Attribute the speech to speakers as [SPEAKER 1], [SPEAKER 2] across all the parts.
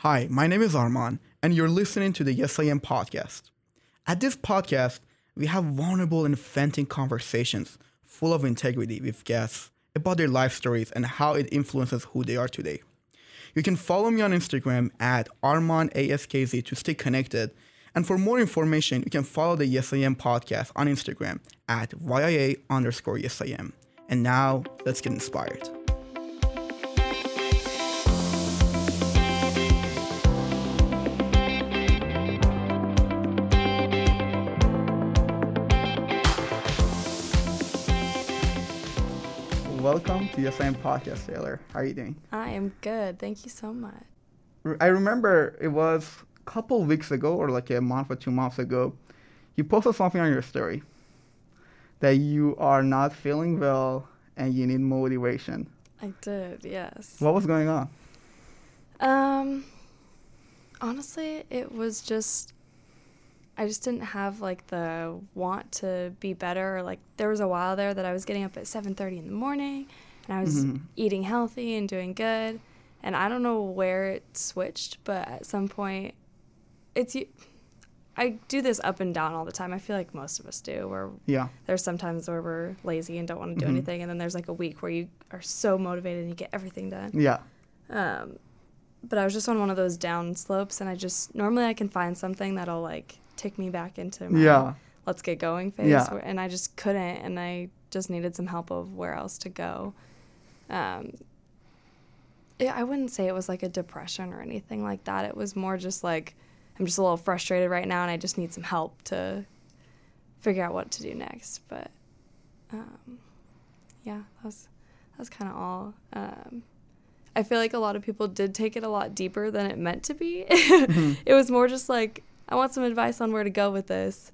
[SPEAKER 1] Hi, my name is Arman, and you're listening to the Yes I Am podcast. At this podcast, we have vulnerable and venting conversations full of integrity with guests about their life stories and how it influences who they are today. You can follow me on Instagram at ArmanASKZ to stay connected. And for more information, you can follow the Yes I Am podcast on Instagram at YIA underscore Yes I Am. And now, let's get inspired. Yes I Am podcast, Taylor. How are you doing?
[SPEAKER 2] I am good. Thank you so much.
[SPEAKER 1] I remember it was a couple weeks ago, or like a month or two months ago, you posted something on your story that you are not feeling well and you need motivation.
[SPEAKER 2] I did, yes.
[SPEAKER 1] What was going on?
[SPEAKER 2] Um honestly, it was just I just didn't have like the want to be better. Like there was a while there that I was getting up at 7:30 in the morning and I was
[SPEAKER 1] Mhm.
[SPEAKER 2] eating healthy and doing good. And I don't know where it switched, but at some point it's I do this up and down all the time. I feel like most of us do where
[SPEAKER 1] Yeah.
[SPEAKER 2] there's sometimes where we're lazy and don't want to do
[SPEAKER 1] Mhm.
[SPEAKER 2] anything and then there's like a week where you are so motivated and you get everything done
[SPEAKER 1] Yeah.
[SPEAKER 2] um, but i was just on one of those down slopes and i just normally i can find something that'll like take me back into my
[SPEAKER 1] Yeah.
[SPEAKER 2] let's get going phase
[SPEAKER 1] Yeah.
[SPEAKER 2] where, and i just couldn't and i just needed some help of where else to go um, yeah, i wouldn't say it was like a depression or anything like that. It was more just like i'm just a little frustrated right now and i just need some help to figure out what to do next. But um, yeah that was that was kind of all. Um, i feel like a lot of people did take it a lot deeper than it meant to be. It was more just like i want some advice on where to go with this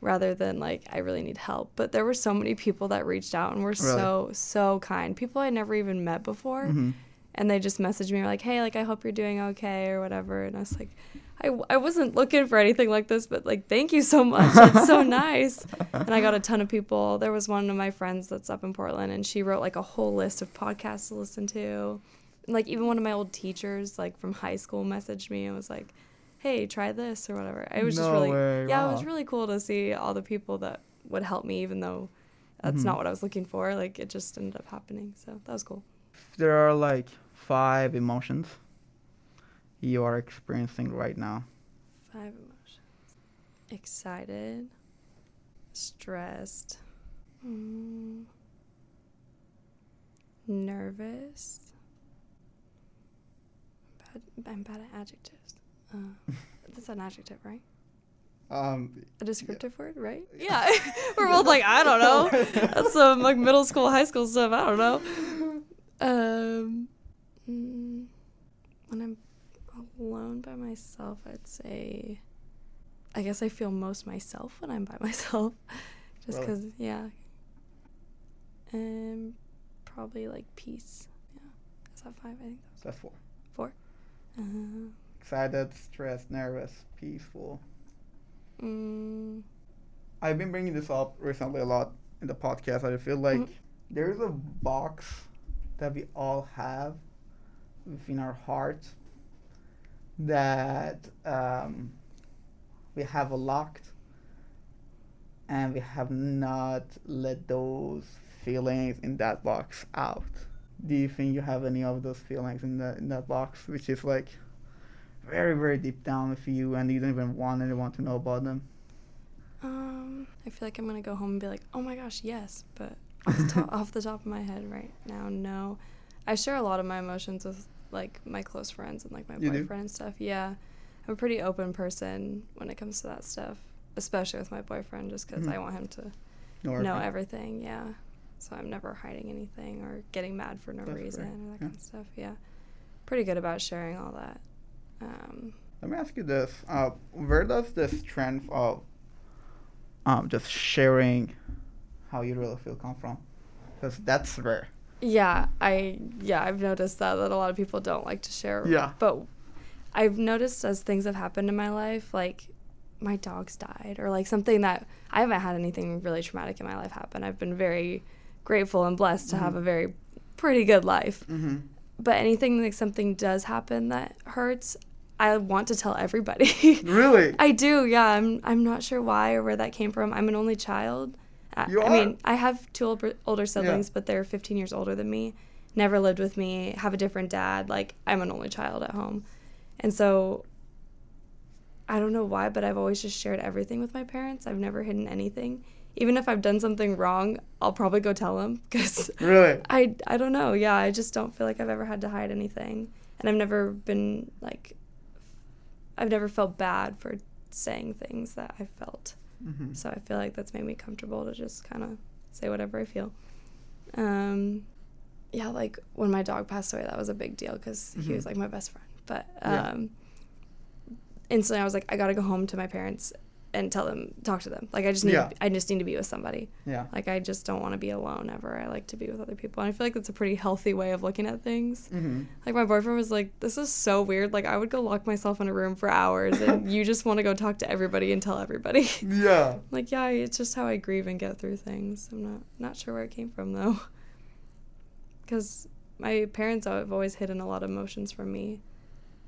[SPEAKER 2] rather than like i really need help. But there were so many people that reached out and were so so kind. People i never even met before.
[SPEAKER 1] Hmm
[SPEAKER 2] and they just messaged me like hey like i hope you're doing okay or whatever. And i was like I, I wasn't looking for anything like this but like thank you so much. It's so nice. And i got a ton of people. There was one of my friends that's up in portland and she wrote like a whole list of podcasts to listen to. And, like even one of my old teachers like from high school messaged me and was like hey try this or whatever it was just really
[SPEAKER 1] way,
[SPEAKER 2] yeah it was really cool to see all the people that would help me even though that's
[SPEAKER 1] Mhm.
[SPEAKER 2] not what i was looking for like it just ended up happening so that was cool
[SPEAKER 1] There are like five emotions you are experiencing right now.
[SPEAKER 2] Five emotions. Excited, stressed, mm, nervous. Bad, I'm bad at adjectives. Uh, that's an adjective, right?
[SPEAKER 1] Um,
[SPEAKER 2] A descriptive word, right? Yeah. We're both like, I don't know. That's some like middle school, high school stuff. I don't know. Um, mm, when I'm alone by myself, I'd say, I guess I feel most myself when I'm by myself, just
[SPEAKER 1] Really?
[SPEAKER 2] because, yeah. And probably like peace. Yeah. Is that five? I think that
[SPEAKER 1] that's four.
[SPEAKER 2] four. Uh,
[SPEAKER 1] Excited, stressed, nervous, peaceful.
[SPEAKER 2] mm,
[SPEAKER 1] I've been bringing this up recently a lot in the podcast. I feel like
[SPEAKER 2] Mhm.
[SPEAKER 1] there's a box that we all have within our heart that um, we have locked and we have not let those feelings in that box out. Do you think you have any of those feelings in that in that box, which is like very very deep down with you, and you don't even want anyone to know about them?
[SPEAKER 2] Um, I feel like I'm gonna go home and be like, oh my gosh, yes, but off the, top, off the top of my head right now, no. I share a lot of my emotions with like my close friends and like my
[SPEAKER 1] You do?
[SPEAKER 2] boyfriend and stuff. Yeah, I'm a pretty open person when it comes to that stuff, especially with my boyfriend, just because
[SPEAKER 1] Mhm.
[SPEAKER 2] I want him to know everything. Yeah, so I'm never hiding anything or getting mad for no
[SPEAKER 1] That's
[SPEAKER 2] reason
[SPEAKER 1] fair,
[SPEAKER 2] or that
[SPEAKER 1] yeah.
[SPEAKER 2] kind of stuff. Yeah, pretty good about sharing all that. Um,
[SPEAKER 1] Let me ask you this: uh, Where does this trend of um, just sharing how you really feel come from? Because that's rare.
[SPEAKER 2] Yeah, I yeah, I've noticed that that a lot of people don't like to share.
[SPEAKER 1] Yeah.
[SPEAKER 2] But I've noticed as things have happened in my life, like my dogs died or like something that I haven't had anything really traumatic in my life happen. I've been very grateful and blessed to have
[SPEAKER 1] Mhm.
[SPEAKER 2] a very pretty good life.
[SPEAKER 1] Mm-hmm.
[SPEAKER 2] but anything like something does happen that hurts, I want to tell everybody.
[SPEAKER 1] Really?
[SPEAKER 2] I do, yeah. I'm I'm not sure why or where that came from. I'm an only child. I,
[SPEAKER 1] You
[SPEAKER 2] I
[SPEAKER 1] are?
[SPEAKER 2] mean, I have two older, older siblings, but they're 15 years older than me. Never lived with me. Have a different dad. Like I'm an only child at home, and so I don't know why, but I've always just shared everything with my parents. I've never hidden anything. Even if I've done something wrong, I'll probably go tell them because
[SPEAKER 1] really?
[SPEAKER 2] I I don't know. Yeah, I just don't feel like I've ever had to hide anything, and I've never been like, I've never felt bad for saying things that I felt.
[SPEAKER 1] hmm
[SPEAKER 2] So I feel like that's made me comfortable to just kind of say whatever I feel. Um, yeah, like when my dog passed away, that was a big deal because he
[SPEAKER 1] Mhm.
[SPEAKER 2] was like my best friend. But
[SPEAKER 1] Yeah.
[SPEAKER 2] um, instantly, I was like, I gotta go home to my parents and tell them, talk to them. Like I just need,
[SPEAKER 1] Yeah.
[SPEAKER 2] I just need to be with somebody.
[SPEAKER 1] Yeah.
[SPEAKER 2] Like I just don't want to be alone ever. I like to be with other people, and I feel like that's a pretty healthy way of looking at things.
[SPEAKER 1] hmm
[SPEAKER 2] Like my boyfriend was like, "This is so weird. Like I would go lock myself in a room for hours, and you just want to go talk to everybody and tell everybody."
[SPEAKER 1] Yeah.
[SPEAKER 2] like yeah, it's just how I grieve and get through things. I'm not not sure where it came from though, because my parents have always hidden a lot of emotions from me,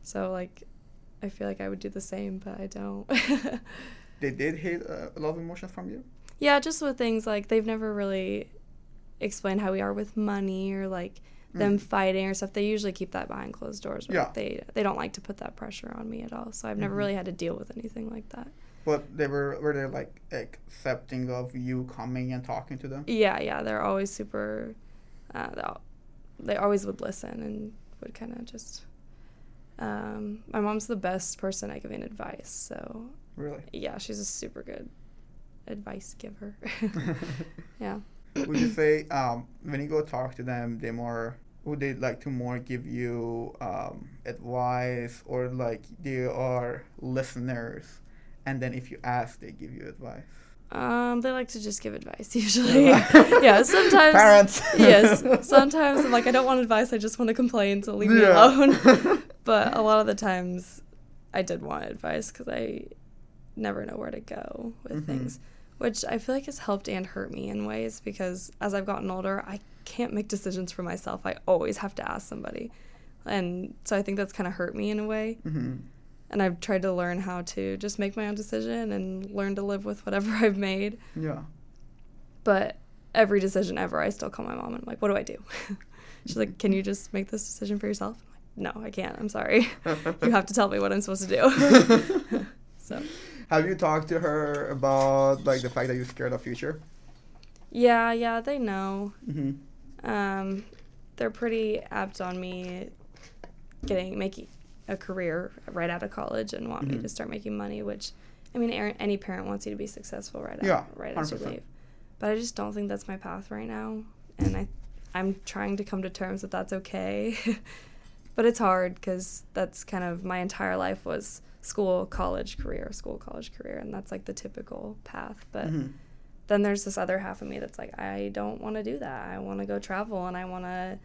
[SPEAKER 2] so like. I feel like I would do the same, but I don't.
[SPEAKER 1] They did hate uh, a lot of emotions from you.
[SPEAKER 2] Yeah, just with things like they've never really explained how we are with money or like them
[SPEAKER 1] Mm.
[SPEAKER 2] fighting or stuff. They usually keep that behind closed doors. Or
[SPEAKER 1] Yeah.
[SPEAKER 2] They they don't like to put that pressure on me at all. So I've never
[SPEAKER 1] Mhm.
[SPEAKER 2] really had to deal with anything like that.
[SPEAKER 1] But they were were they like accepting of you coming and talking to them?
[SPEAKER 2] Yeah, yeah, they're always super. Uh, they always would listen and would kind of just. Um, my mom's the best person at giving advice. So
[SPEAKER 1] Really?
[SPEAKER 2] yeah, she's a super good advice giver. yeah.
[SPEAKER 1] would you say um, when you go talk to them, they more would they like to more give you um, advice or like they are listeners, and then if you ask, they give you advice?
[SPEAKER 2] Um, they like to just give advice usually. yeah, sometimes.
[SPEAKER 1] Parents.
[SPEAKER 2] yes, sometimes I'm like, I don't want advice. I just want to complain. So leave me alone. But a lot of the times, I did want advice because I never know where to go with
[SPEAKER 1] Mhm.
[SPEAKER 2] things, which I feel like has helped and hurt me in ways because as I've gotten older, I can't make decisions for myself. I always have to ask somebody, and so I think that's kind of hurt me in a way
[SPEAKER 1] hmm
[SPEAKER 2] and I've tried to learn how to just make my own decision and learn to live with whatever I've made.
[SPEAKER 1] Yeah.
[SPEAKER 2] But every decision ever, I still call my mom and I'm like, "What do I do?" She's like, "Can you just make this decision for yourself?" "No, I can't. I'm sorry. you have to tell me what I'm supposed to do." so,
[SPEAKER 1] Have you talked to her about like the fact that you're scared of future?
[SPEAKER 2] yeah, yeah, they know.
[SPEAKER 1] hmm
[SPEAKER 2] Um, they're pretty apt on me getting making a career right out of college and want me
[SPEAKER 1] Mhm.
[SPEAKER 2] to start making money. Which, I mean, Aaron, any parent wants you to be successful right
[SPEAKER 1] Yeah,
[SPEAKER 2] out, right as you leave. But I just don't think that's my path right now, and I, I'm trying to come to terms that that's okay. but it's hard because that's kind of my entire life was school, college, career, school, college, career, and that's like the typical path. But
[SPEAKER 1] hmm
[SPEAKER 2] then there's this other half of me that's like i don't want to do that i want to go travel and i want to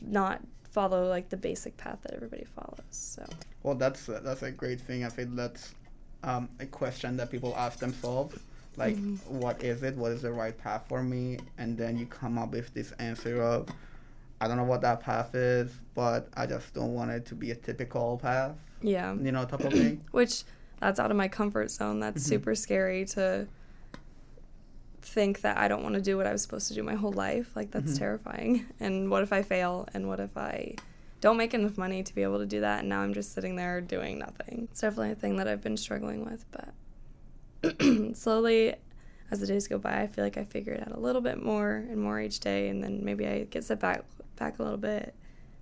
[SPEAKER 2] not follow like the basic path that everybody follows so
[SPEAKER 1] Well, that's a, that's a great thing. I think that's um, a question that people ask themselves. Like,
[SPEAKER 2] Mhm.
[SPEAKER 1] what is it? What is the right path for me? And then you come up with this answer of, I don't know what that path is, but I just don't want it to be a typical path.
[SPEAKER 2] yeah
[SPEAKER 1] You know, type of thing.
[SPEAKER 2] which that's out of my comfort zone that's
[SPEAKER 1] Mhm.
[SPEAKER 2] super scary to think that i don't want to do what i was supposed to do my whole life like that's
[SPEAKER 1] Mhm.
[SPEAKER 2] terrifying and what if i fail and what if i don't make enough money to be able to do that and now i'm just sitting there doing nothing it's definitely a thing that i've been struggling with but slowly as the days go by i feel like i figure it out a little bit more and more each day and then maybe i get set back back a little bit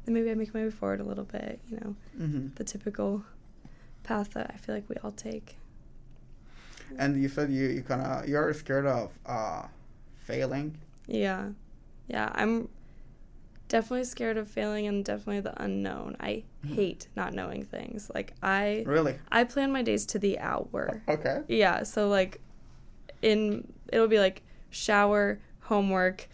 [SPEAKER 2] then maybe i make my way forward a little bit you know
[SPEAKER 1] hmm
[SPEAKER 2] the typical path that I feel like we all take.
[SPEAKER 1] And you said you, you kind of you're scared of uh, failing.
[SPEAKER 2] Yeah. Yeah, I'm definitely scared of failing and definitely the unknown. I
[SPEAKER 1] Mhm.
[SPEAKER 2] hate not knowing things. Like I
[SPEAKER 1] Really?
[SPEAKER 2] I plan my days to the hour.
[SPEAKER 1] Okay.
[SPEAKER 2] Yeah, so like in it'll be like shower, homework,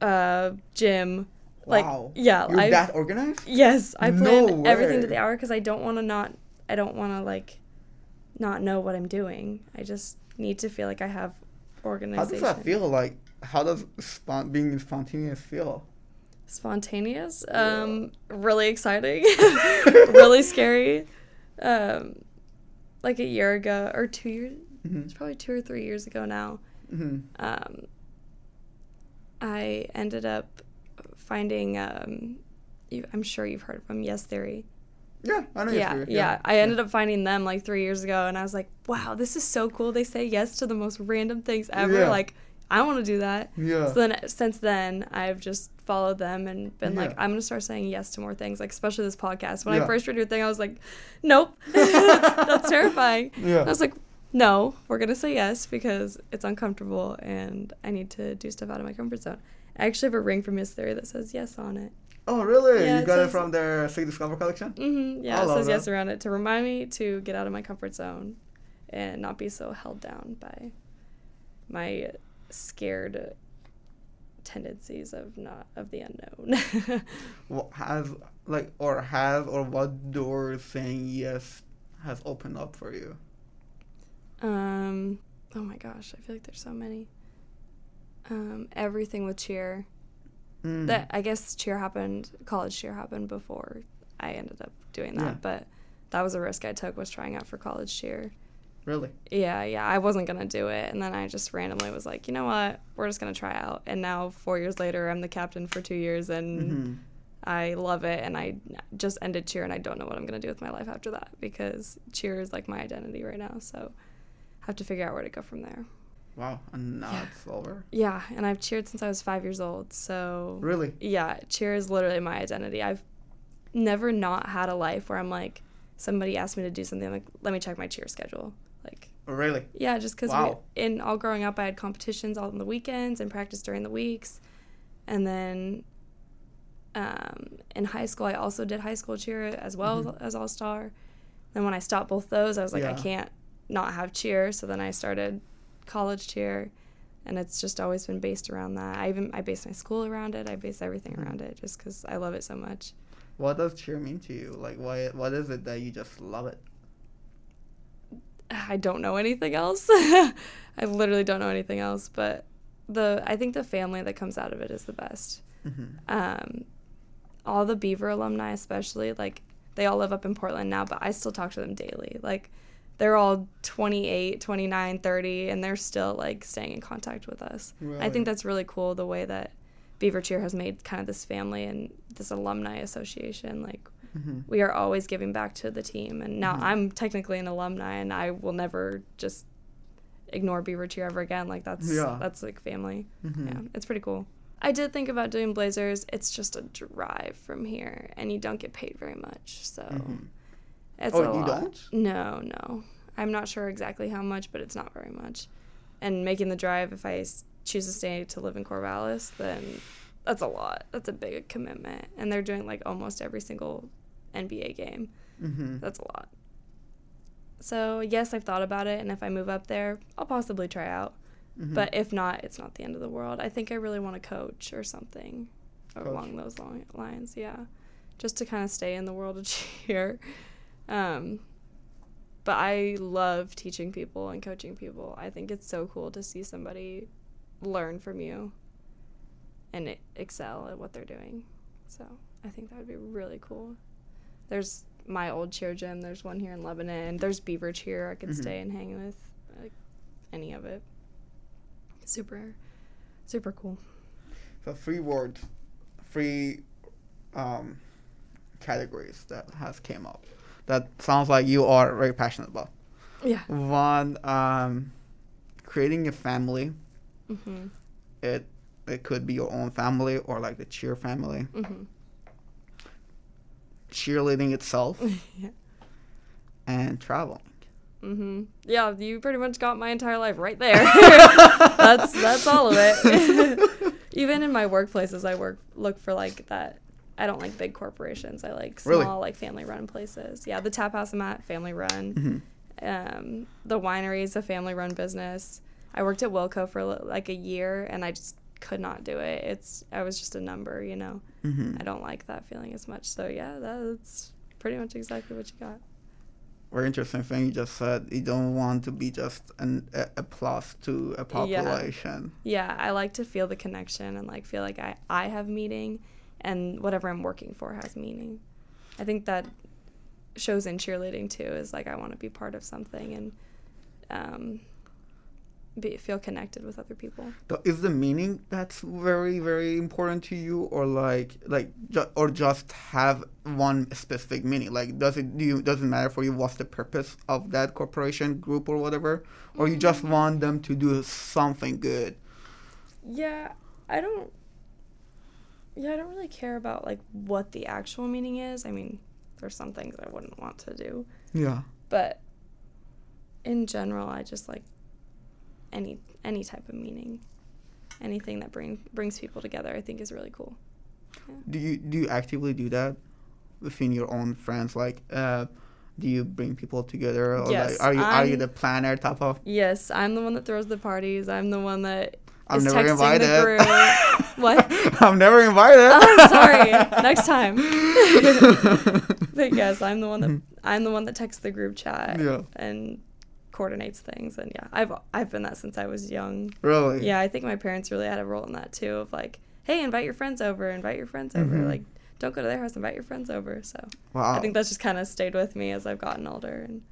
[SPEAKER 2] uh gym, like
[SPEAKER 1] wow.
[SPEAKER 2] yeah,
[SPEAKER 1] You're
[SPEAKER 2] I
[SPEAKER 1] that organized?
[SPEAKER 2] Yes, I plan
[SPEAKER 1] No
[SPEAKER 2] everything to the hour because I don't want to not. I don't want to like, not know what I'm doing. I just need to feel like I have organization.
[SPEAKER 1] How does that feel? Like, how does spon- being spontaneous feel?
[SPEAKER 2] Spontaneous. Um, really exciting. really scary. Um, like a year ago or two years.
[SPEAKER 1] Mhm.
[SPEAKER 2] It's probably two or three years ago now.
[SPEAKER 1] hmm
[SPEAKER 2] um, I ended up finding. Um, you, I'm sure you've heard of them. Yes Theory.
[SPEAKER 1] Yeah, I know.
[SPEAKER 2] Yeah,
[SPEAKER 1] Yes,
[SPEAKER 2] yeah, I ended up finding them like three years ago, and I was like, "Wow, this is so cool." They say yes to the most random things ever.
[SPEAKER 1] Yeah.
[SPEAKER 2] Like, I want to do that.
[SPEAKER 1] Yeah.
[SPEAKER 2] So then, since then, I've just followed them and been like, I'm gonna start saying yes to more things, like especially this podcast. When
[SPEAKER 1] Yeah.
[SPEAKER 2] I first read your thing, I was like, Nope, that's, that's terrifying.
[SPEAKER 1] Yeah.
[SPEAKER 2] I was like, No, we're gonna say yes because it's uncomfortable and I need to do stuff out of my comfort zone. I actually have a ring from Yes Theory that says yes on it.
[SPEAKER 1] Oh, really?
[SPEAKER 2] Yeah,
[SPEAKER 1] you
[SPEAKER 2] it
[SPEAKER 1] got it from their Seek Discomfort collection?
[SPEAKER 2] hmm
[SPEAKER 1] I
[SPEAKER 2] Yeah, it
[SPEAKER 1] love
[SPEAKER 2] says yes around it to remind me to get out of my comfort zone and not be so held down by my scared tendencies of not of the unknown.
[SPEAKER 1] What has like or has or what doors saying yes has opened up for you?
[SPEAKER 2] Um, oh my gosh, I feel like there's so many. Um, everything with cheer.
[SPEAKER 1] Mm.
[SPEAKER 2] That I guess cheer happened, college cheer happened before I ended up doing that,
[SPEAKER 1] Yeah.
[SPEAKER 2] but that was a risk I took was trying out for college cheer.
[SPEAKER 1] really?
[SPEAKER 2] Yeah, yeah, I wasn't gonna do it, and then I just randomly was like, you know what, we're just gonna try out. And now four years later, I'm the captain for two years, and
[SPEAKER 1] hmm
[SPEAKER 2] I love it. And I just ended cheer, and I don't know what I'm gonna do with my life after that because cheer is like my identity right now. So have to figure out where to go from there.
[SPEAKER 1] Wow, and now
[SPEAKER 2] Yeah.
[SPEAKER 1] it's over.
[SPEAKER 2] Yeah, and I've cheered since I was five years old. So
[SPEAKER 1] Really?
[SPEAKER 2] yeah, cheer is literally my identity. I've never not had a life where I'm like, somebody asked me to do something, I'm like, let me check my cheer schedule. Like,
[SPEAKER 1] Really?
[SPEAKER 2] yeah, just because
[SPEAKER 1] Wow.
[SPEAKER 2] in all growing up, I had competitions all on the weekends and practice during the weeks. And then um, in high school, I also did high school cheer as well
[SPEAKER 1] Mhm.
[SPEAKER 2] as All Star. Then when I stopped both those, I was like, I can't not have cheer. So then I started college cheer. And it's just always been based around that. I even I base my school around it. I base everything around it just because I love it so much.
[SPEAKER 1] What does cheer mean to you? Like, why? What is it that you just love it?
[SPEAKER 2] I don't know anything else. I literally don't know anything else. But the I think the family that comes out of it is the best.
[SPEAKER 1] hmm
[SPEAKER 2] Um, all the Beaver alumni, especially, like they all live up in Portland now, but I still talk to them daily. Like they're all 28, 29, 30, and they're still like staying in contact with us. I think that's really cool the way that Beaver Cheer has made kind of this family and this alumni association. Like
[SPEAKER 1] hmm
[SPEAKER 2] we are always giving back to the team and now
[SPEAKER 1] Mhm.
[SPEAKER 2] i'm technically an alumni and i will never just ignore beaver cheer ever again like that's
[SPEAKER 1] Yeah.
[SPEAKER 2] that's like family
[SPEAKER 1] hmm
[SPEAKER 2] yeah it's pretty cool i did think about doing blazers it's just a drive from here and you don't get paid very much so
[SPEAKER 1] Mhm.
[SPEAKER 2] It's
[SPEAKER 1] Oh,
[SPEAKER 2] a
[SPEAKER 1] you
[SPEAKER 2] lot.
[SPEAKER 1] don't?
[SPEAKER 2] no no. I'm not sure exactly how much but it's not very much. And making the drive if I choose to stay to live in corvallis then that's a lot. That's a big commitment. And they're doing like almost every single nba game.
[SPEAKER 1] Hmm
[SPEAKER 2] that's a lot. So yes i've thought about it and if i move up there i'll possibly try out.
[SPEAKER 1] Hmm
[SPEAKER 2] but if not it's not the end of the world. I think i really want to coach or something
[SPEAKER 1] Coach.
[SPEAKER 2] along those long lines yeah. Just to kind of stay in the world of cheer um, but i love teaching people and coaching people. I think it's so cool to see somebody learn from you and excel at what they're doing. So i think that would be really cool. There's my old cheer gym. There's one here in lebanon. There's beaver cheer i could
[SPEAKER 1] Mhm.
[SPEAKER 2] stay and hang with like any of it. Super super cool.
[SPEAKER 1] So three words, three um, categories that has came up. That sounds like you are very passionate about.
[SPEAKER 2] yeah
[SPEAKER 1] One, um, creating a family.
[SPEAKER 2] mhm
[SPEAKER 1] It it could be your own family or like the cheer family.
[SPEAKER 2] mhm
[SPEAKER 1] Cheerleading itself
[SPEAKER 2] yeah
[SPEAKER 1] and traveling.
[SPEAKER 2] mhm yeah you pretty much got my entire life right there that's that's all of it even in my workplaces i work look for like that i don't like big corporations i like small
[SPEAKER 1] Really?
[SPEAKER 2] like family run places yeah the tap house i'm at family run
[SPEAKER 1] hmm
[SPEAKER 2] um, the winery is a family run business. I worked at Wilco for like a year and I just could not do it. It's I was just a number, you know.
[SPEAKER 1] hmm
[SPEAKER 2] I don't like that feeling as much. So yeah, that's pretty much exactly what you got.
[SPEAKER 1] Very interesting thing you just said. You don't want to be just an, a, a plus to a population.
[SPEAKER 2] Yeah, I like to feel the connection and like feel like I I have meaning and whatever I'm working for has meaning. I think that shows in cheerleading too is like I want to be part of something and um, be, feel connected with other people.
[SPEAKER 1] So Is the meaning that's very very important to you, or like like ju- or just have one specific meaning? Like does it do you does it matter for you what's the purpose of that corporation group or whatever, or you just want them to do something good?
[SPEAKER 2] Yeah, I don't. Yeah, I don't really care about like what the actual meaning is. I mean, there's some things I wouldn't want to do,
[SPEAKER 1] Yeah.
[SPEAKER 2] but in general, I just like any any type of meaning, anything that bring brings people together. I think is really cool.
[SPEAKER 1] Do you do you actively do that within your own friends? Like, uh, do you bring people together? Or
[SPEAKER 2] Yes,
[SPEAKER 1] like, are you are you the planner type of?
[SPEAKER 2] Yes, I'm the one that throws the parties. I'm the one that
[SPEAKER 1] I'm
[SPEAKER 2] is
[SPEAKER 1] never invited.
[SPEAKER 2] the what?
[SPEAKER 1] I'm never invited.
[SPEAKER 2] Oh, I'm sorry. Next time. but yes, I'm the one that I'm the one that texts the group chat
[SPEAKER 1] Yeah.
[SPEAKER 2] and coordinates things. And yeah, I've I've been that since I was young.
[SPEAKER 1] Really?
[SPEAKER 2] Yeah, I think my parents really had a role in that too. Of like, hey, invite your friends over. Invite your friends over.
[SPEAKER 1] Mhm.
[SPEAKER 2] Like, don't go to their house. Invite your friends over. So
[SPEAKER 1] Wow.
[SPEAKER 2] I think that's just kind of stayed with me as I've gotten older. And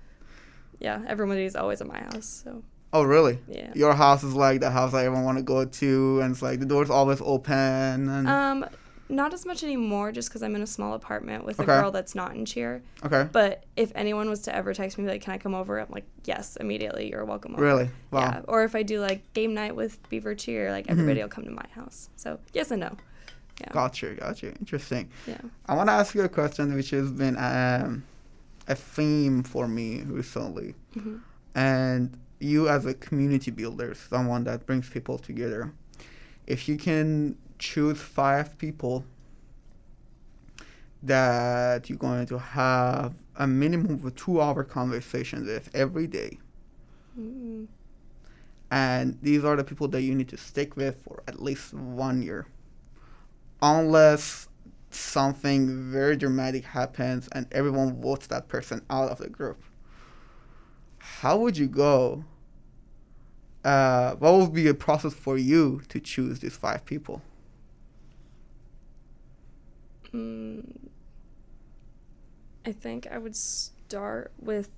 [SPEAKER 2] yeah, everybody's always at my house. So
[SPEAKER 1] oh, really?
[SPEAKER 2] yeah.
[SPEAKER 1] Your house is like the house I everyone want to go to, and it's like the door's always open. And
[SPEAKER 2] Um, not as much anymore, just because I'm in a small apartment with
[SPEAKER 1] Okay.
[SPEAKER 2] a girl that's not in cheer.
[SPEAKER 1] okay.
[SPEAKER 2] But if anyone was to ever text me like, "Can I come over?" I'm like, "Yes, immediately. You're welcome." Over.
[SPEAKER 1] Really? Wow.
[SPEAKER 2] Yeah. Or if I do like game night with Beaver Cheer, like everybody will come to my house. So yes and no. Yeah.
[SPEAKER 1] Gotcha. Gotcha. Interesting.
[SPEAKER 2] Yeah.
[SPEAKER 1] I want to ask you a question, which has been um, a theme for me recently,
[SPEAKER 2] Mhm.
[SPEAKER 1] and you as a community builder, someone that brings people together. If you can choose five people that you're going to have a minimum of two hour conversations with every day,
[SPEAKER 2] Mm.
[SPEAKER 1] and these are the people that you need to stick with for at least one year unless something very dramatic happens and everyone votes that person out of the group how would you go uh, what would be a process for you to choose these five people
[SPEAKER 2] Mm. I think I would start with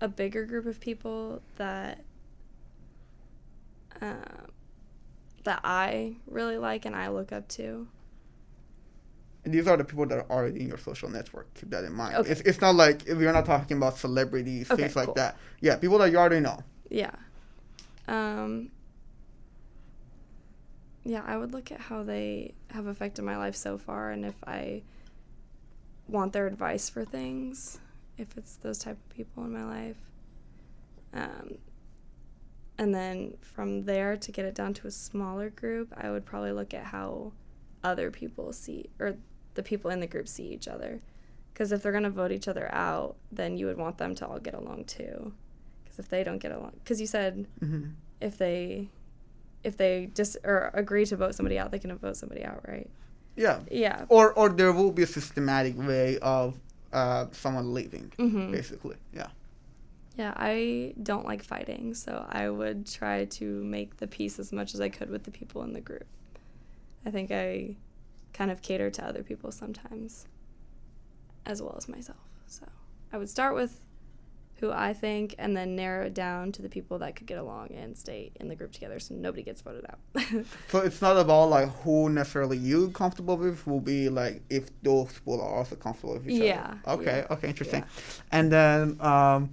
[SPEAKER 2] a bigger group of people that uh, that I really like and I look up to.
[SPEAKER 1] and these are the people that are already in your social network keep that in mind
[SPEAKER 2] Okay.
[SPEAKER 1] it's, it's not like if you're not talking about celebrities
[SPEAKER 2] Okay,
[SPEAKER 1] things like
[SPEAKER 2] cool.
[SPEAKER 1] that yeah people that you already know
[SPEAKER 2] Yeah. Um Yeah, I would look at how they have affected my life so far and if I want their advice for things, if it's those type of people in my life. Um and then from there to get it down to a smaller group, I would probably look at how other people see or the people in the group see each other. Because if they're going to vote each other out, then you would want them to all get along too because if they don't get along because you said
[SPEAKER 1] hmm
[SPEAKER 2] if they if they dis or agree to vote somebody out they can vote somebody out right?
[SPEAKER 1] Yeah.
[SPEAKER 2] Yeah.
[SPEAKER 1] Or or there will be a systematic way of uh, someone leaving
[SPEAKER 2] hmm
[SPEAKER 1] basically yeah.
[SPEAKER 2] Yeah i don't like fighting so i would try to make the peace as much as i could with the people in the group. I think i kind of cater to other people sometimes as well as myself so. I would start with who i think and then narrow it down to the people that could get along and stay in the group together so nobody gets voted out.
[SPEAKER 1] So it's not about like who necessarily you comfortable with will be like if those people are also comfortable with each
[SPEAKER 2] Yeah,
[SPEAKER 1] other okay
[SPEAKER 2] yeah,
[SPEAKER 1] okay okay, interesting.
[SPEAKER 2] yeah.
[SPEAKER 1] and then um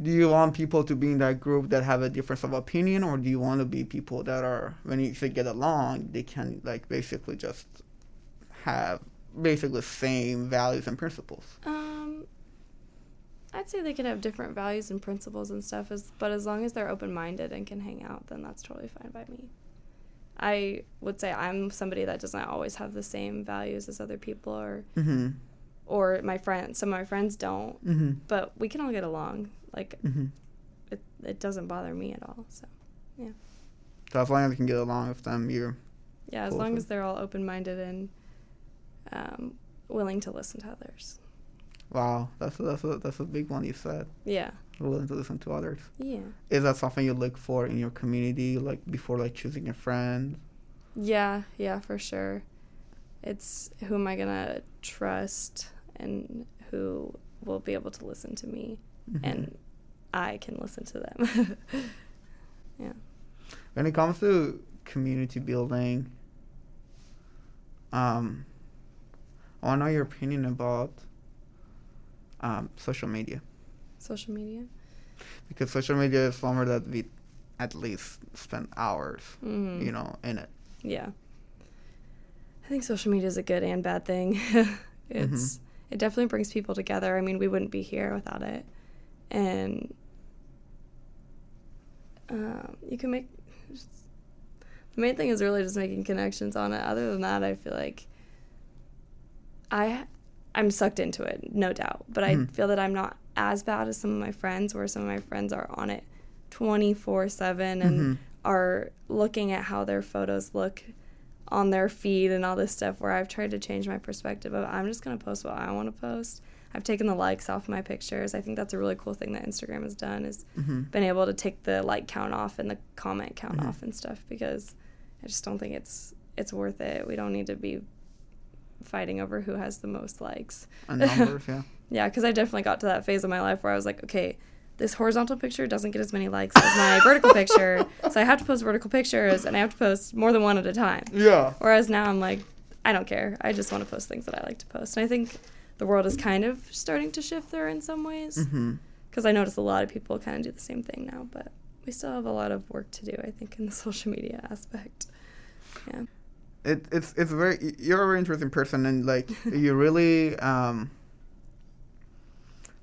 [SPEAKER 1] do you want people to be in that group that have a difference of opinion or do you want to be people that are when you say get along they can like basically just have basically same values and principles?
[SPEAKER 2] Um, I'd say they could have different values and principles and stuff, as but as long as they're open minded and can hang out, then that's totally fine by me. I would say I'm somebody that doesn't always have the same values as other people, or
[SPEAKER 1] mm-hmm
[SPEAKER 2] or my friends. Some of my friends don't,
[SPEAKER 1] mm-hmm
[SPEAKER 2] but we can all get along. Like
[SPEAKER 1] mm-hmm
[SPEAKER 2] it, it doesn't bother me at all. So
[SPEAKER 1] so as long as you can get along with them you're
[SPEAKER 2] yeah, as
[SPEAKER 1] Cool,
[SPEAKER 2] long as they're all open minded and um, willing to listen to others.
[SPEAKER 1] Wow that's a, that's a, that's a big one you said
[SPEAKER 2] Yeah,
[SPEAKER 1] willing to listen to others
[SPEAKER 2] yeah.
[SPEAKER 1] is that something you look for in your community like before like choosing a friend
[SPEAKER 2] Yeah, yeah, for sure. it's who am I gonna trust and who will be able to listen to me,
[SPEAKER 1] Mhm.
[SPEAKER 2] and I can listen to them. yeah.
[SPEAKER 1] when it comes to community building, um, I want to know your opinion about um, social media
[SPEAKER 2] Social media.
[SPEAKER 1] because social media is somewhere that we at least spend hours,
[SPEAKER 2] Mhm.
[SPEAKER 1] you know, in it.
[SPEAKER 2] Yeah. I think social media is a good and bad thing. it's it definitely brings people together. I mean, we wouldn't be here without it. And um, you can make the main thing is really just making connections on it. Other than that, I feel like I I'm sucked into it, no doubt. But I
[SPEAKER 1] Mhm.
[SPEAKER 2] feel that I'm not as bad as some of my friends, where some of my friends are on it 24 seven and
[SPEAKER 1] Mhm.
[SPEAKER 2] are looking at how their photos look on their feed and all this stuff where I've tried to change my perspective of I'm just going to post what I want to post. I've taken the likes off my pictures. I think that's a really cool thing that Instagram has done is
[SPEAKER 1] Mhm.
[SPEAKER 2] been able to take the like count off and the comment count
[SPEAKER 1] Mhm.
[SPEAKER 2] off and stuff because I just don't think it's it's worth it. We don't need to be fighting over who has the most likes.
[SPEAKER 1] And numbers, yeah.
[SPEAKER 2] Yeah, because I definitely got to that phase of my life where I was like, okay, this horizontal picture doesn't get as many likes as my vertical picture, so I have to post vertical pictures and I have to post more than one at a time.
[SPEAKER 1] Yeah.
[SPEAKER 2] Whereas now I'm like, I don't care. I just want to post things that I like to post. And I think the world is kind of starting to shift there in some ways
[SPEAKER 1] mm-hmm.
[SPEAKER 2] because I notice a lot of people kind of do the same thing now, but we still have a lot of work to do, I think, in the social media aspect. Yeah.
[SPEAKER 1] It, it's it's very you're a very interesting person and like you really um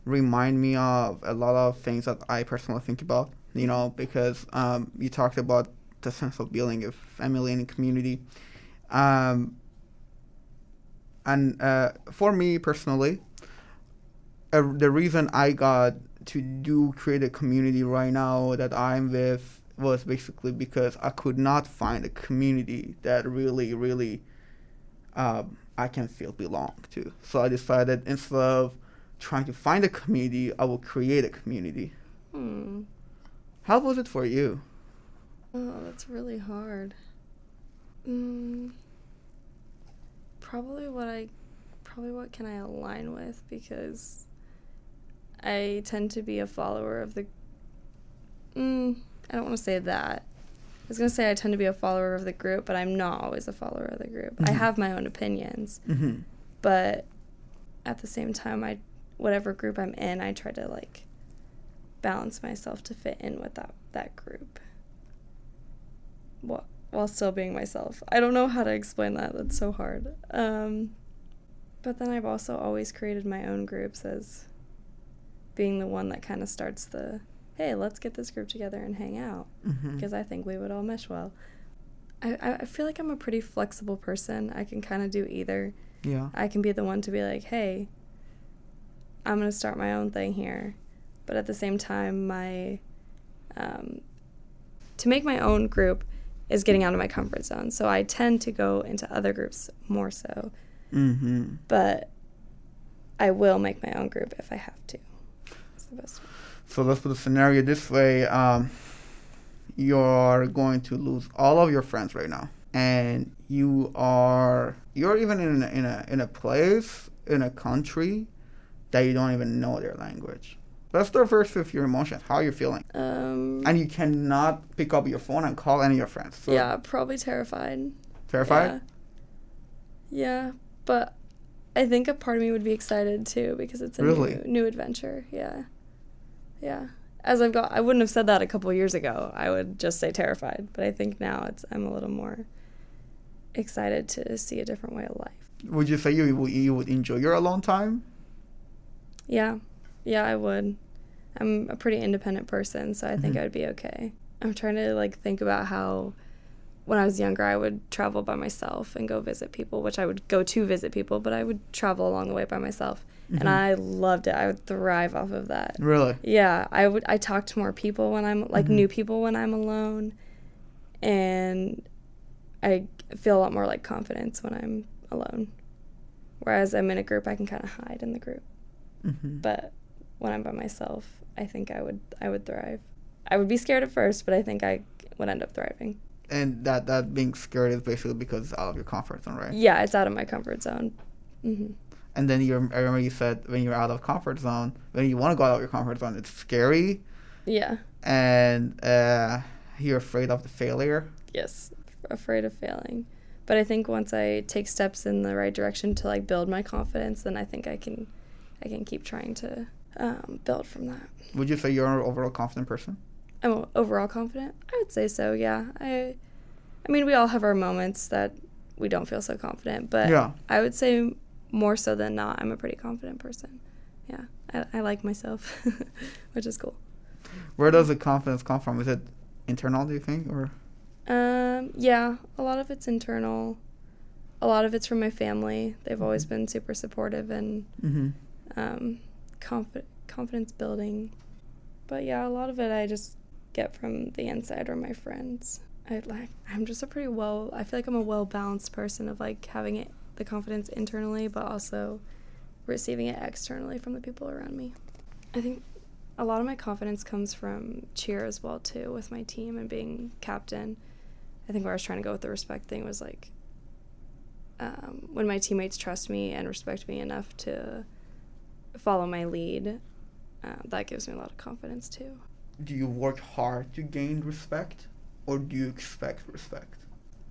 [SPEAKER 1] remind me of a lot of things that I personally think about you know because um you talked about the sense of building of family and community. Um and uh for me personally uh, the reason I got to do create a community right now that I'm with was basically because I could not find a community that really, really um, I can feel belong to. So I decided instead of trying to find a community, I will create a community.
[SPEAKER 2] Hmm.
[SPEAKER 1] How was it for you?
[SPEAKER 2] Oh, that's really hard. Mm, probably what I, probably what can I align with because I tend to be a follower of the. Mm, I don't want to say that. I was gonna say I tend to be a follower of the group, but I'm not always a follower of the group. I
[SPEAKER 1] Mhm.
[SPEAKER 2] have my own opinions,
[SPEAKER 1] Mm-hmm.
[SPEAKER 2] but at the same time, I whatever group I'm in, I try to like balance myself to fit in with that that group. While, while still being myself. I don't know how to explain that. That's so hard. Um, but then I've also always created my own groups as being the one that kind of starts the hey, let's get this group together and hang out
[SPEAKER 1] Mm-hmm.
[SPEAKER 2] because I think we would all mesh well. I, I feel like I'm a pretty flexible person. I can kind of do either.
[SPEAKER 1] yeah.
[SPEAKER 2] I can be the one to be like, hey, I'm going to start my own thing here. But at the same time, my, um, to make my own group is getting out of my comfort zone. So I tend to go into other groups more so.
[SPEAKER 1] Mm-hmm.
[SPEAKER 2] But I will make my own group if I have to. It's the best way.
[SPEAKER 1] So let's put the scenario this way. Um, you're going to lose all of your friends right now, and you are you're even in a, in a in a place in a country that you don't even know their language. Let's start first with your emotions. How you're feeling,
[SPEAKER 2] Um,
[SPEAKER 1] and you cannot pick up your phone and call any of your friends. So
[SPEAKER 2] yeah, probably terrified.
[SPEAKER 1] terrified.
[SPEAKER 2] Yeah. yeah, but I think a part of me would be excited too because it's a
[SPEAKER 1] Really?
[SPEAKER 2] new, new adventure. Yeah, yeah. As I've got, I wouldn't have said that a couple years ago. I would just say terrified. But I think now it's I'm a little more excited to see a different way of life.
[SPEAKER 1] Would you say you would- you would enjoy your alone time?
[SPEAKER 2] Yeah, yeah, I would. I'm a pretty independent person, so I think
[SPEAKER 1] Mhm.
[SPEAKER 2] I would be okay. I'm trying to like think about how when I was younger I would travel by myself and go visit people, which I would go to visit people, but I would travel along the way by myself.
[SPEAKER 1] Mhm.
[SPEAKER 2] And I loved it. I would thrive off of that.
[SPEAKER 1] Really?
[SPEAKER 2] Yeah, I would I talk to more people when I'm like
[SPEAKER 1] Mhm.
[SPEAKER 2] new people when I'm alone and I feel a lot more like confidence when I'm alone. Whereas I'm in a group I can kind of hide in the group
[SPEAKER 1] Mm-hmm.
[SPEAKER 2] but when I'm by myself, I think I would I would thrive. I would be scared at first, but I think I would end up thriving.
[SPEAKER 1] And that that being scared is basically because it's out of your comfort zone, right?
[SPEAKER 2] Yeah, it's out of my comfort zone.
[SPEAKER 1] And then you, I remember you said when you're out of comfort zone, when you want to go out of your comfort zone, it's scary,
[SPEAKER 2] Yeah.
[SPEAKER 1] and uh, you're afraid of the failure.
[SPEAKER 2] Yes. Afraid of failing. But I think once I take steps in the right direction to like build my confidence, then I think I can, I can keep trying to um, build from that.
[SPEAKER 1] Would you say you're an overall confident person?
[SPEAKER 2] I'm overall confident. I would say so. Yeah. I, I mean, we all have our moments that we don't feel so confident, but
[SPEAKER 1] yeah.
[SPEAKER 2] I would say more so than not, I'm a pretty confident person. Yeah. I, I like myself, which is cool.
[SPEAKER 1] Where does the confidence come from? Is it internal? Do you think, or
[SPEAKER 2] Um, yeah, a lot of it's internal. A lot of it's from my family. They've always been super supportive and
[SPEAKER 1] mm-hmm.
[SPEAKER 2] um, confi- confidence building. But yeah, a lot of it I just get from the inside or my friends. I like I'm just a pretty well I feel like I'm a well balanced person of like having it the confidence internally but also receiving it externally from the people around me. I think a lot of my confidence comes from cheer as well too with my team and being captain. I think where I was trying to go with the respect thing was like um, when my teammates trust me and respect me enough to follow my lead, uh, that gives me a lot of confidence too.
[SPEAKER 1] do you work hard to gain respect, or do you expect respect?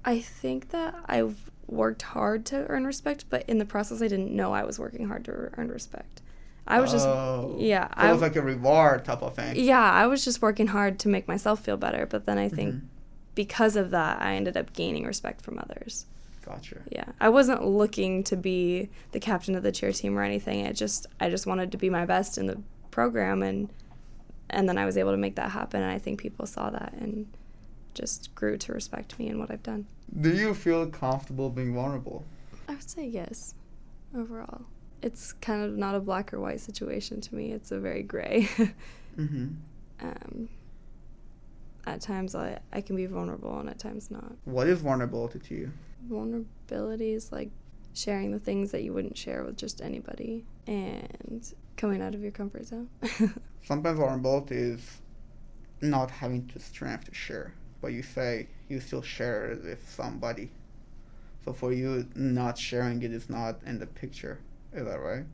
[SPEAKER 2] I think that I've worked hard to earn respect, but in the process, I didn't know I was working hard to earn respect. I was just,
[SPEAKER 1] Oh.
[SPEAKER 2] yeah,
[SPEAKER 1] So it was like a reward type of thing.
[SPEAKER 2] yeah, I was just working hard to make myself feel better. But then I think
[SPEAKER 1] Mhm.
[SPEAKER 2] because of that, I ended up gaining respect from others.
[SPEAKER 1] Gotcha.
[SPEAKER 2] Yeah, I wasn't looking to be the captain of the cheer team or anything. It just, I just wanted to be my best in the program, and and then I was able to make that happen. And I think people saw that and just grew to respect me and what I've done.
[SPEAKER 1] Do you feel comfortable being vulnerable?
[SPEAKER 2] I would say yes, overall. It's kind of not a black or white situation to me. It's a very gray.
[SPEAKER 1] Mm-hmm.
[SPEAKER 2] um, at times I, I can be vulnerable and at times not.
[SPEAKER 1] What is vulnerability to you?
[SPEAKER 2] Vulnerability is like sharing the things that you wouldn't share with just anybody and coming out of your comfort zone.
[SPEAKER 1] Sometimes vulnerability is not having the strength to share, but you say you still share it with somebody. So for you, not sharing it is not in the picture. Is that right?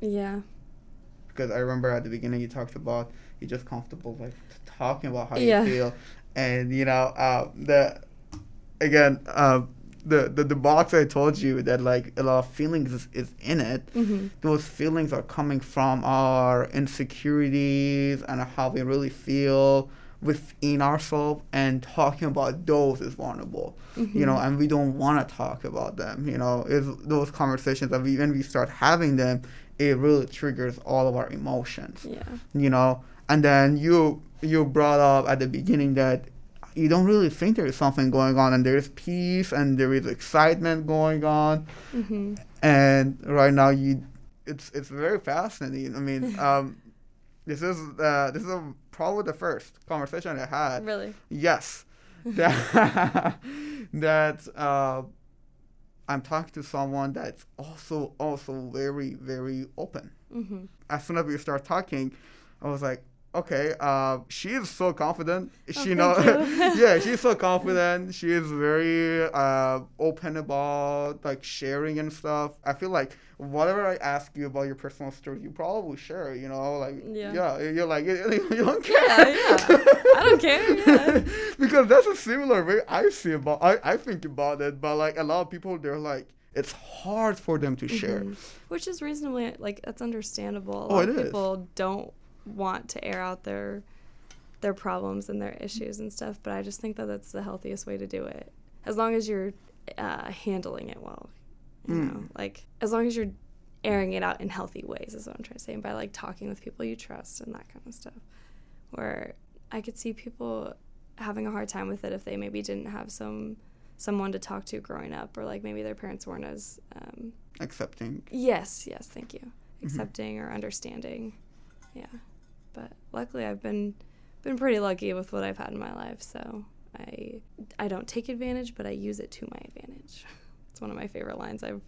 [SPEAKER 2] yeah.
[SPEAKER 1] Because I remember at the beginning you talked about you're just comfortable like talking about how
[SPEAKER 2] Yeah.
[SPEAKER 1] you feel, and you know uh, the again uh, the, the the box I told you that like a lot of feelings is, is in it.
[SPEAKER 2] hmm
[SPEAKER 1] those feelings are coming from our insecurities and how we really feel within ourselves and talking about those is vulnerable you know and we don't want to talk about them you know is those conversations that we when we start having them it really triggers all of our emotions
[SPEAKER 2] Yeah.
[SPEAKER 1] you know? And then you you brought up at the beginning that you don't really think there is something going on and there is peace and there is excitement going on.
[SPEAKER 2] Hmm
[SPEAKER 1] and right now you it's it's very fascinating. I mean um this is uh this is a, probably the first conversation i had.
[SPEAKER 2] Really?
[SPEAKER 1] yes. That that uh i'm talking to someone that's also also very very open.
[SPEAKER 2] Hmm
[SPEAKER 1] as soon as we start talking i was like okay uh she is so confident she
[SPEAKER 2] Oh,
[SPEAKER 1] know
[SPEAKER 2] thank you.
[SPEAKER 1] yeah she's so confident she is very uh open about like sharing and stuff i feel like whatever i ask you about your personal story you probably share you know like
[SPEAKER 2] Yeah.
[SPEAKER 1] yeah you're like you, you don't care
[SPEAKER 2] Yeah, yeah. I don't care, yeah.
[SPEAKER 1] because that's a similar way i see about I, I think about it but like a lot of people they're like it's hard for them to share
[SPEAKER 2] Mhm. Which is reasonably like that's understandable. A
[SPEAKER 1] Oh,
[SPEAKER 2] lot
[SPEAKER 1] it
[SPEAKER 2] of
[SPEAKER 1] is.
[SPEAKER 2] people don't want to air out their their problems and their issues and stuff, but I just think that that's the healthiest way to do it. As long as you're uh, handling it well, you
[SPEAKER 1] Mm.
[SPEAKER 2] know, like as long as you're airing it out in healthy ways is what I'm trying to say, and by like talking with people you trust and that kind of stuff. Where I could see people having a hard time with it if they maybe didn't have some someone to talk to growing up, or like maybe their parents weren't as um,
[SPEAKER 1] accepting
[SPEAKER 2] Yes, yes, thank you. Accepting or understanding. Yeah. But luckily I've been been pretty lucky with what I've had in my life, so I I don't take advantage, but I use it to my advantage. It's one of my favorite lines I've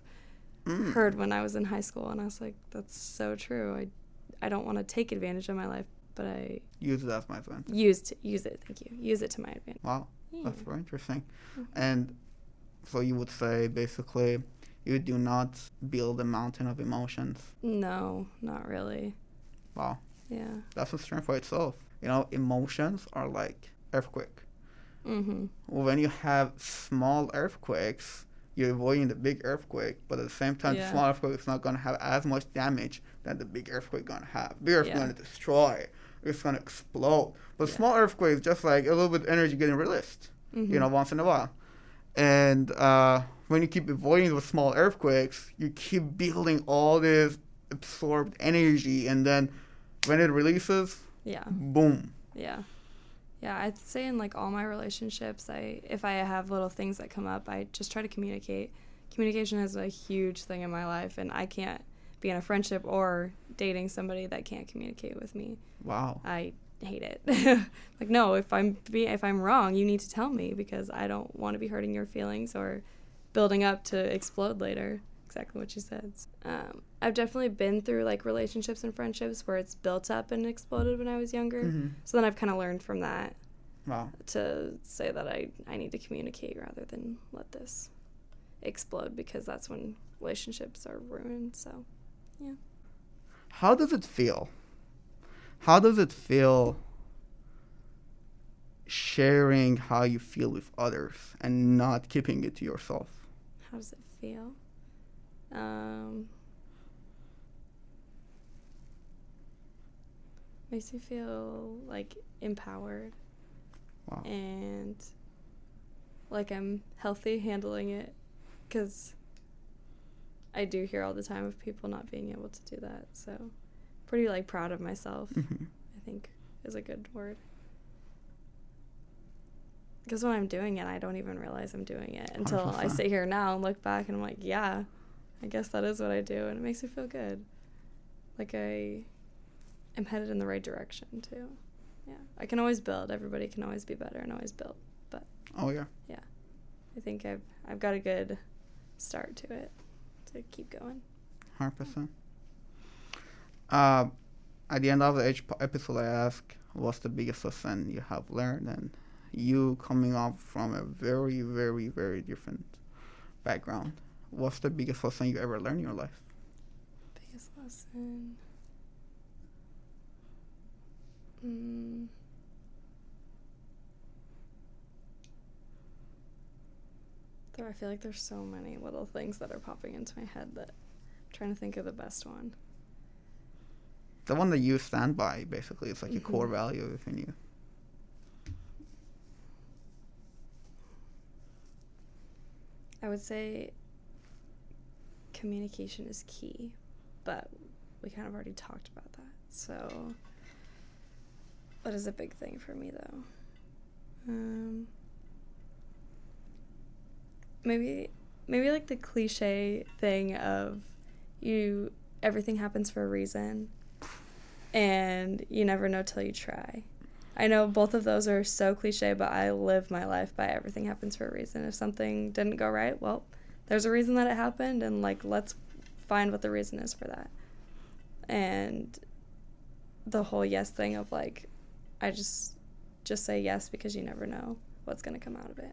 [SPEAKER 1] Mm.
[SPEAKER 2] heard when I was in high school and I was like that's so true. I I don't want to take advantage of my life, but I
[SPEAKER 1] use it as my advantage
[SPEAKER 2] used use it, thank you. Use it to my advantage.
[SPEAKER 1] wow That's very interesting. And so you would say basically you do not build a mountain of emotions.
[SPEAKER 2] No, not really.
[SPEAKER 1] Wow,
[SPEAKER 2] Yeah.
[SPEAKER 1] that's a strength for itself. You know, emotions are like earthquake.
[SPEAKER 2] Mm-hmm.
[SPEAKER 1] When you have small earthquakes, you're avoiding the big earthquake, but at the same time, the small earthquake is not going to have as much damage that the big earthquake going to have. Big earthquake
[SPEAKER 2] Yeah.
[SPEAKER 1] going to destroy. It's going to explode. But
[SPEAKER 2] Yeah.
[SPEAKER 1] small earthquake is just like a little bit of energy getting released.
[SPEAKER 2] Mm-hmm.
[SPEAKER 1] you know, once in a while. And uh, when you keep avoiding those small earthquakes, you keep building all this absorbed energy, and then when it releases,
[SPEAKER 2] Yeah.
[SPEAKER 1] boom.
[SPEAKER 2] Yeah. Yeah, I'd say in like all my relationships, I if I have little things that come up, I just try to communicate. Communication is a huge thing in my life and I can't be in a friendship or dating somebody that can't communicate with me.
[SPEAKER 1] Wow.
[SPEAKER 2] I hate it. like no, if I'm be if I'm wrong, you need to tell me because I don't want to be hurting your feelings or building up to explode later. Exactly what she said. Um, I've definitely been through like relationships and friendships where it's built up and exploded when I was younger.
[SPEAKER 1] Mhm.
[SPEAKER 2] So then I've kind of learned from that
[SPEAKER 1] Wow.
[SPEAKER 2] to say that I, I need to communicate rather than let this explode because that's when relationships are ruined. So, yeah.
[SPEAKER 1] How does it feel? How does it feel sharing how you feel with others and not keeping it to yourself?
[SPEAKER 2] how does it feel? Um, makes me feel like empowered
[SPEAKER 1] Wow.
[SPEAKER 2] and like I'm healthy handling it because I do hear all the time of people not being able to do that. So, pretty like proud of myself,
[SPEAKER 1] Mhm.
[SPEAKER 2] I think is a good word. Because when I'm doing it, I don't even realize I'm doing it until I
[SPEAKER 1] 100%.
[SPEAKER 2] sit here now and look back and I'm like, yeah, I guess that is what I do. And it makes me feel good. Like I am headed in the right direction, too. Yeah. I can always build. Everybody can always be better and always build. But
[SPEAKER 1] Oh yeah.
[SPEAKER 2] Yeah, I think I've I've got a good start to it to keep going.
[SPEAKER 1] Hundred percent. Uh, at the end of each episode, I ask, "What's the biggest lesson you have learned?" And you coming up from a very, very, very different background, what's the biggest lesson you ever learned in your life?
[SPEAKER 2] Biggest lesson. Mm. There, I feel like there's so many little things that are popping into my head that I'm trying to think of the best one.
[SPEAKER 1] The one that you stand by, basically, it's like a core
[SPEAKER 2] Mhm.
[SPEAKER 1] value within you.
[SPEAKER 2] I would say communication is key, but we kind of already talked about that. So, what is a big thing for me though? Um, maybe, maybe like the cliche thing of you everything happens for a reason, and you never know till you try. I know both of those are so cliche, but I live my life by everything happens for a reason. If something didn't go right, well, there's a reason that it happened, and like let's find what the reason is for that. And the whole yes thing of like, I just just say yes because you never know what's gonna come out of it.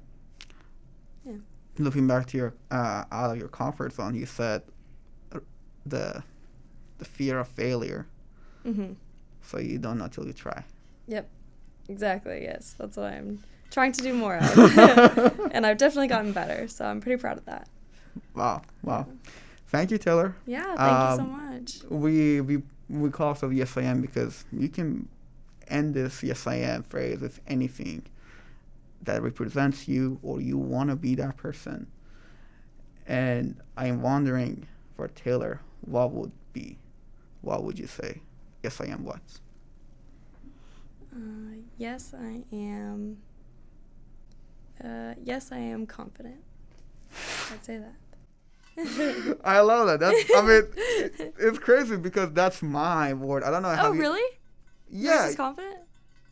[SPEAKER 2] Yeah.
[SPEAKER 1] Looking back to your uh, out of your comfort zone, you said uh, the the fear of failure,
[SPEAKER 2] Mm-hmm.
[SPEAKER 1] so you don't know till you try.
[SPEAKER 2] Yep. Exactly. Yes, that's what I'm trying to do more of, and I've definitely gotten better. So I'm pretty proud of that.
[SPEAKER 1] Wow, wow. Thank you, Taylor.
[SPEAKER 2] Yeah. Thank you so
[SPEAKER 1] Um,
[SPEAKER 2] much.
[SPEAKER 1] we we we call ourselves yes I am because you can end this yes I am phrase with anything that represents you or you want to be that person. And I'm wondering for Taylor, what would be, what would you say? Yes I am what?
[SPEAKER 2] Uh, yes, I am. Uh, yes, I am confident. I'd say that.
[SPEAKER 1] I love that. That's I mean, it- it's crazy because that's my word. I don't know oh, how.
[SPEAKER 2] oh,
[SPEAKER 1] you,
[SPEAKER 2] really?
[SPEAKER 1] Yeah.
[SPEAKER 2] is confident?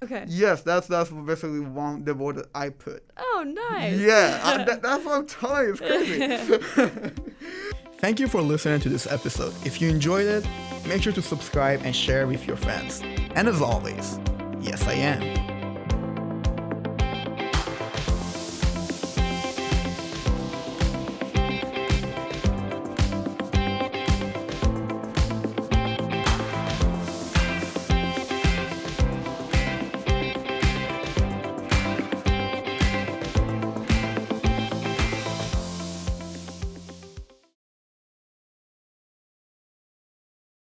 [SPEAKER 2] Okay.
[SPEAKER 1] Yes, that's that's basically one the word that I put.
[SPEAKER 2] Oh, nice.
[SPEAKER 1] Yeah, I, that, that's what I'm telling you. It's crazy. Thank you for listening to this episode. If you enjoyed it, make sure to subscribe and share with your friends. And as always, yes, I am.